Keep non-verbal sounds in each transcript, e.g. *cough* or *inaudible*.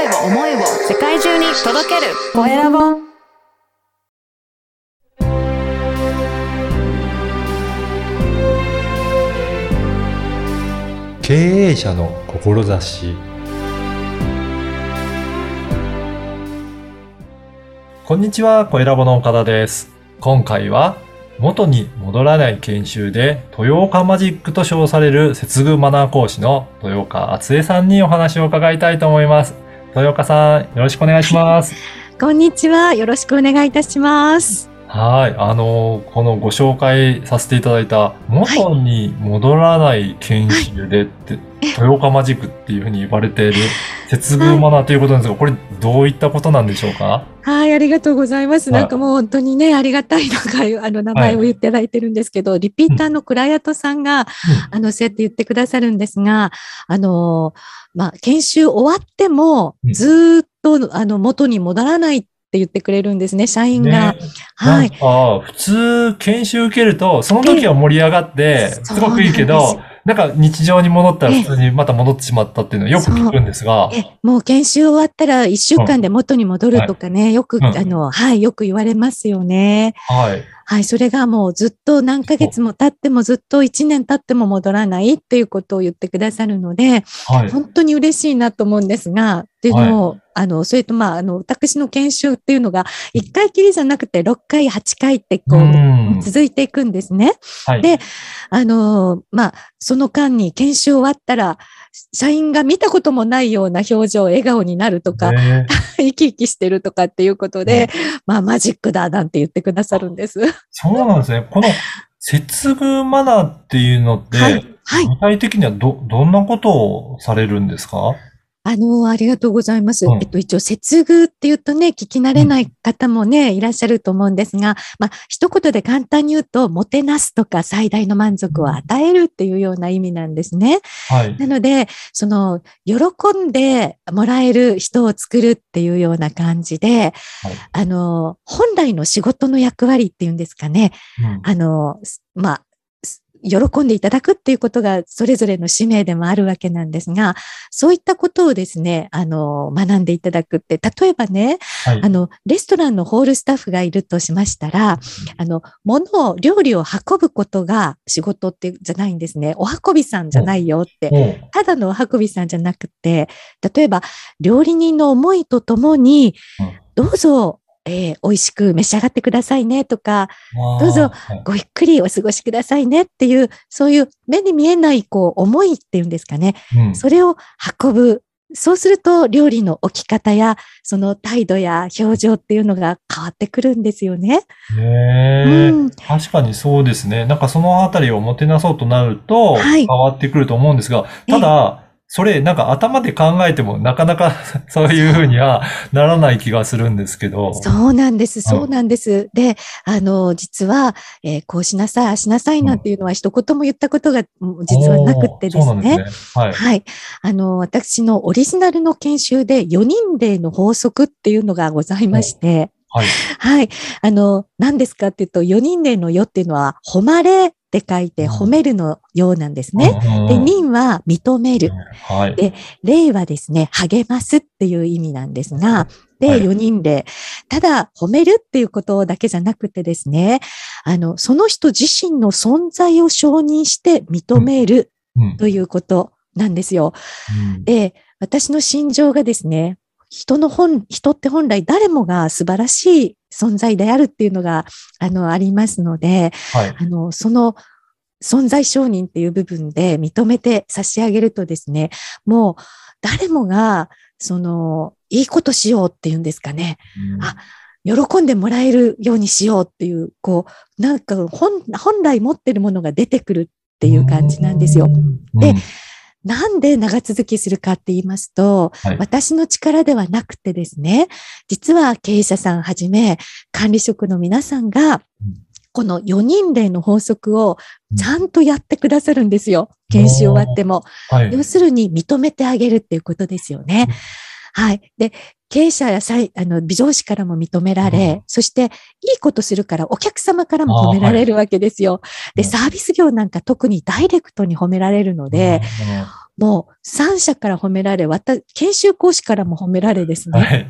声を思いを世界中に届けるコエラボ経営者の志こんにちは、コエラボの岡田です。今回は、元に戻らない研修で、豊岡マジックと称される接遇マナー講師の豊岡敦恵さんにお話を伺いたいと思います。豊岡さん、よろしくお願いします。*laughs* こんにちは。よろしくお願いいたします。はい。あの、このご紹介させていただいた、元に戻らない研修でって、豊岡マジックっていうふうに言われている *laughs* 接遇マナーということなんですが、これどういったことなんでしょうか？はい、ありがとうございます。はい。なんかもう本当にね、ありがたいのが、あの、名前を言っていただいてるんですけど、リピーターのクライアントさん。が、あの、そうやって言ってくださるんですが、あの、まあ、研修終わってもう、ん。ずーっと、あの、元に戻らないって言ってくれるんですね、社員が。ね。はい。なんか、普通、研修受けると、その時は盛り上がって、えす。ごくいいけど、なんか日常に戻ったら普通にまた戻ってしまったっていうのはよく聞くんですが、え、もう研修終わったら一週間で元に戻るとかね、よく、うん。あの、はい、よく言われますよね。はい。はい、それがもうずっと何ヶ月も経ってもずっと1年経っても戻らないっていうことを言ってくださるので、はい。本当に嬉しいなと思うんですが、でも、あの、それとまあ、あの、私の研修っていうのが、1回きりじゃなくて6回、8回ってこう、うん続いていくんですね。はい。であの、まあ、その間に研修終わったら、社員が見たこともないような表情、笑顔になるとか、ね *laughs* 生き生きしてるとかっていうことで、まあ、マジックだなんて言ってくださるんです。そうなんですね。この接遇マナーっていうのって、はいはい具体的にはど、どんなことをされるんですか？あの、ありがとうございます。うんえっと、一応、接遇って言うとね、聞き慣れない方もね、いらっしゃると思うんですが、まあ、一言で簡単に言うと、もてなすとか最大の満足を与えるっていうような意味なんですね。はい。なので、その、喜んでもらえる人を作るっていうような感じで、はいあの、本来の仕事の役割っていうんですかね、うんあの、すまあ、す喜んでいただくっていうことがそれぞれの使命でもあるわけなんですが、そういったことをですね、あの、学んでいただくって、例えばね、はいあの、レストランのホールスタッフがいるとしましたら、あの、物を、料理を運ぶことが仕事ってじゃないんですね。お運びさんじゃないよって。ただのお運びさんじゃなくて、例えば、料理人の思いとともにうん、どうぞ、えー美味しく召し上がってくださいねとか、どうぞはいごゆっくりお過ごしくださいねっていう、そういう目に見えない、こう、思いっていうんですかね。うんそれを運ぶ。そうすると、料理の置き方や、その態度や表情っていうのが変わってくるんですよね。へえうん確かにそうですね。なんかそのあたりをもてなそうとなるとはい変わってくると思うんですが、ただ、それなんか頭で考えてもなかなか *laughs* そういうふうにはならない気がするんですけど。そうなんです。そうなんです。で、あの、実は、えーこうしなさい、ああしなさいなんていうのは一言も言ったことがうん実はなくってですね。すね。はい。はい。あの、私のオリジナルの研修で4人例の法則っていうのがございまして、はい。はい。あの、何ですかっていうと、4人例のよっていうのは、誉れって書いてうん褒めるのようなんですね。で、人は認める。はい。で例はですね、励ますっていう意味なんですが、で、はい4人例。ただ、褒めるっていうことだけじゃなくてですね、あの、その人自身の存在を承認して認めるうんということなんですよ。うんで、私の心情がですね、人の本、人って本来誰もが素晴らしい存在であるっていうのが、あの、ありますので、はい。あの、その存在承認っていう部分で認めて差し上げるとですね、もう誰もが、その、いいことしようっていうんですかね。うんあ喜んでもらえるようにしようっていう、こう、なんか本、本来持ってるものが出てくるっていう感じなんですよ。うんでなんで長続きするかって言いますと、はい私の力ではなくてですね、実は経営者さんはじめ管理職の皆さんが、この4人例の法則をちゃんとやってくださるんですよ。研修終わっても。はい。要するに認めてあげるっていうことですよね。はい。で、経営者やあの美容師からも認められ、うんそしていいことするからお客様からも褒められるわけですよ。で、うんサービス業なんか特にダイレクトに褒められるので、もう3社から褒められ、わた研修講師からも褒められですね。うんはい。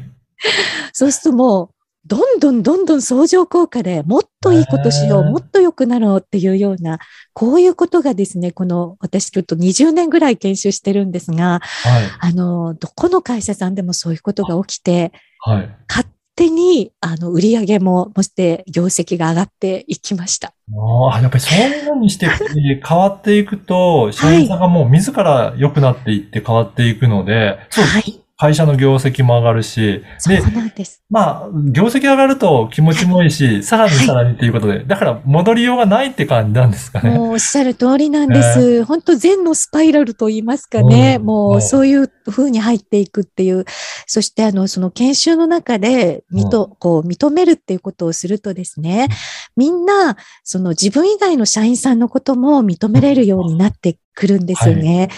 そうするともう、どんどんどんどん相乗効果でもっといいことしよう、もっと良くなろうっていうような、こういうことがですね、この私ちょっと20年ぐらい研修してるんですが、はい。ああの、どこの会社さんでもそういうことが起きて、はい。勝手に、あの、売り上げも、そして業績が上がっていきました。ああ、やっぱりそういうのにして変わっていくと、社員さんがもう自ら良くなっていって変わっていくので、そうはい。会社の業績も上がるし、そうで、なんです。まあ、業績上がると気持ちもいいし、さらにさらにっていうことで、だから戻りようがないって感じなんですかね。もうおっしゃる通りなんです。本当善のスパイラルと言いますかね。うんもうそういう風に入っていくっていう。そしてあの、その研修の中で、みと、こう、認めるっていうことをするとですね、みんな、その自分以外の社員さんのことも認めれるようになってくるんですよね。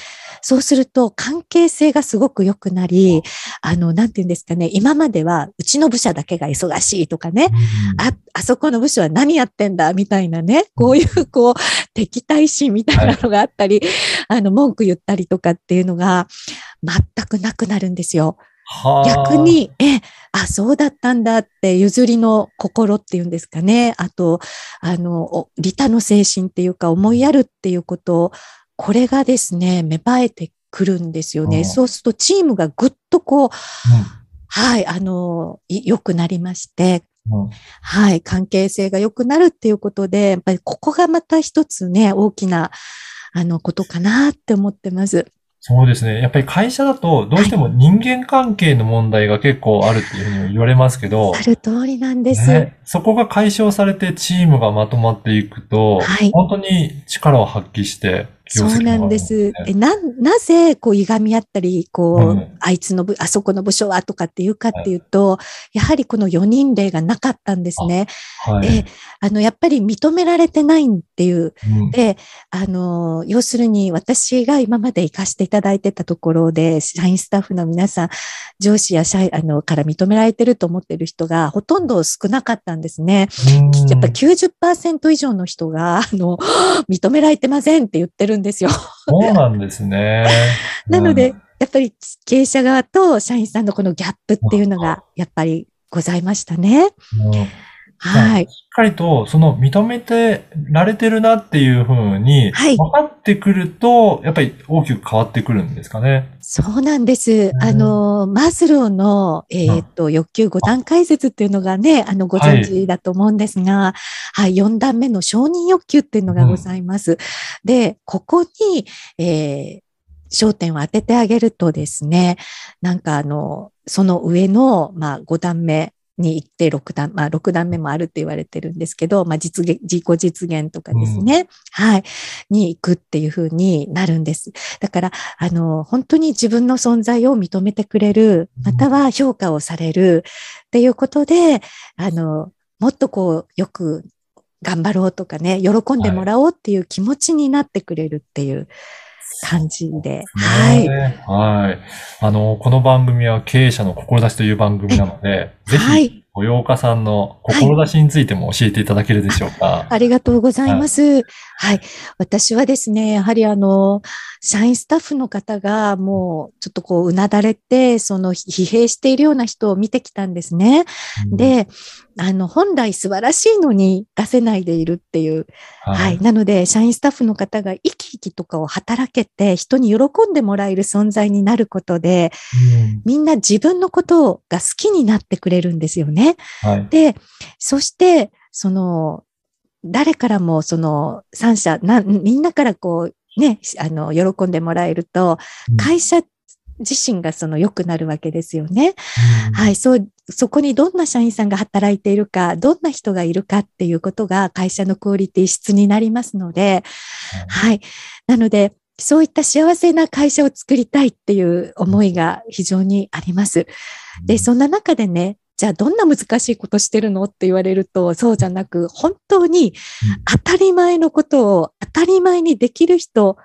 そうすると関係性がすごく良くなり、あの、なんて言うんですかね、今まではうちの部署だけが忙しいとかね、うんあ、あそこの部署は何やってんだみたいなね、こういう、こう、敵対心みたいなのがあったり、あの、文句言ったりとかっていうのが全くなくなるんですよ。はあ。逆、に、え、あ、そうだったんだって、譲りの心っていうんですかね。あと、あの、お利他の精神っていうか、思いやるっていうこと、これがですね、芽生えてくるんですよね。うんそうすると、チームがぐっとこう、はい、あの、い良くなりまして、うんうんはい、関係性が良くなるっていうことで、やっぱりここがまた一つね、大きな、あの、ことかなって思ってます。そうですね。やっぱり会社だと、どうしても人間関係の問題が結構あるっていうふうに言われますけどあ、る通りなんです。ね、そこが解消されてチームがまとまっていくと、はい本当に力を発揮して、そうなんです。ねえな、なぜ、こう、いがみ合ったり、こう、うんあいつの部、あそこの部署はとかっていうかっていうと、やはりこの4人例がなかったんですね。はい。え、あの、やっぱり認められてないっていう。うんで、あの、要するに私が今まで行かせていただいてたところで、社員スタッフの皆さん、上司や社員、あの、から認められてると思ってる人がほとんど少なかったんですね。うんやっぱ90%以上の人が、あの、*gasps* 認められてませんって言ってるんですよ。そうなんですね。*laughs* なので、うんやっぱり経営者側と社員さんのこのギャップっていうのが、やっぱりございましたね。うんはい。しっかりと、その認めてられてるなっていうふうに、はい分かってくると、やっぱり大きく変わってくるんですかね？そうなんです。んあの、マズローの、えーっと、欲求5段階説っていうのがね、あの、ご存知だと思うんですが、はい、4段目の承認欲求っていうのがございます。で、ここに、えー焦点を当ててあげるとですね、なんかあの、その上の、まあ、5段目に行って6段、まあ、6段目もあるって言われてるんですけど、まあ、実現、自己実現とかですね、はい、に行くっていうふうになるんです。だから、あの、本当に自分の存在を認めてくれる、または評価をされるっていうことで、あの、もっとこう、よく頑張ろうとかね、喜んでもらおうっていう気持ちになってくれるっていう感じで、はい。ねはい。あの、この番組は経営者の志という番組なので、ぜはいひ、豊岡さんの志についても教えていただけるでしょうか。ありがとうございます。はい。私はですね、やはりあの、社員スタッフの方がもうちょっとこう、うなだれて、その疲弊しているような人を見てきたんですね。うん、で、あの、本来素晴らしいのに出せないでいるっていう。は。はいなので、社員スタッフの方が生き生きとかを働けて、人に喜んでもらえる存在になることで、うんみんな自分のことが好きになってくれるんですよね。はい。で、そして、その、誰からもその三者、な、みんなからこう、ね、あの、喜んでもらえると、会社自身がその良くなるわけですよね。はい、そう、そこにどんな社員さんが働いているか、どんな人がいるかっていうことが会社のクオリティ質になりますので、はい。なので、そういった幸せな会社を作りたいっていう思いが非常にあります。で、そんな中でね、じゃあどんな難しいことしてるのって言われると、そうじゃなく、本当に当たり前のことを当たり前にできる人、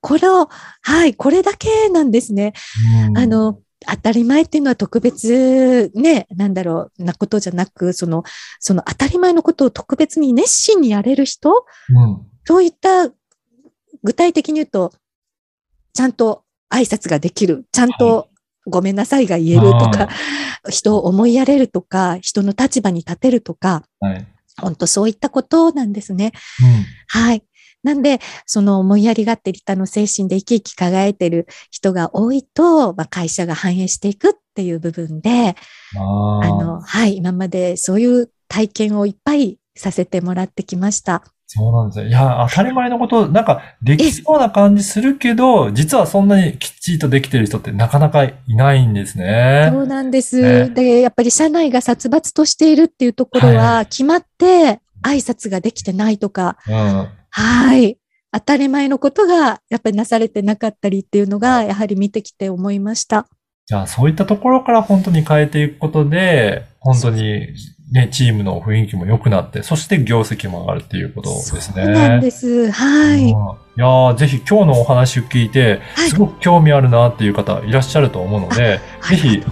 これを、はい、これだけなんですね。うんあ、の、当たり前っていうのは特別ね、なんだろう、なことじゃなく、その、その当たり前のことを特別に熱心にやれる人？うん。そういった、具体的に言うと、ちゃんと挨拶ができる、ちゃんとごめんなさいが言えるとか、人を思いやれるとか、人の立場に立てるとか、はい。本当そういったことなんですね。うん。はい。なんで、その思いやりがあって利他の精神で生き生き輝いてる人が多いと、まあ、会社が反映していくっていう部分で、あの、はい、今までそういう体験をいっぱいさせてもらってきました。そうなんですね。いや、当たり前のこと、なんか、できそうな感じするけど、実はそんなにきっちりとできてる人ってなかなかいないんですね。そうなんです。ねで、やっぱり社内が殺伐としているっていうところは、決まって挨拶ができてないとか、うん。はい。当たり前のことがやっぱりなされてなかったりっていうのが、やはり見てきて思いました。じゃあ、そういったところから本当に変えていくことで、本当にね、チームの雰囲気も良くなって、そして業績も上がるっていうことですね。そうなんです。はい。うんいやーぜひ今日のお話を聞いて、はいすごく興味あるなっていう方いらっしゃると思うので、ぜひ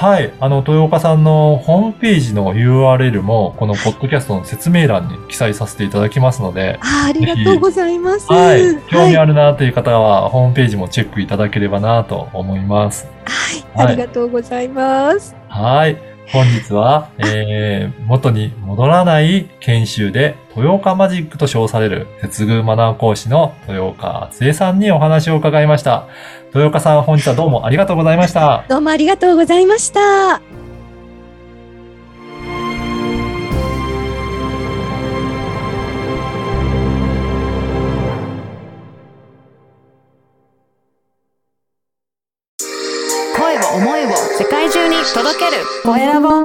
はい。あの、豊岡さんのホームページの URL も、このポッドキャストの説明欄に記載させていただきますので、あありがとうございます。はい。興味ある。るなという方は、ホームページもチェックいただければなと思います。はい。ありがとうございます。はい。本日は、えー、元に戻らない研修で、豊岡マジックと称される、接遇マナー講師の豊岡敦恵さんにお話を伺いました。豊岡さん、本日はどうもありがとうございました。どうもありがとうございました。声を思いを世界中に届けるコエラボ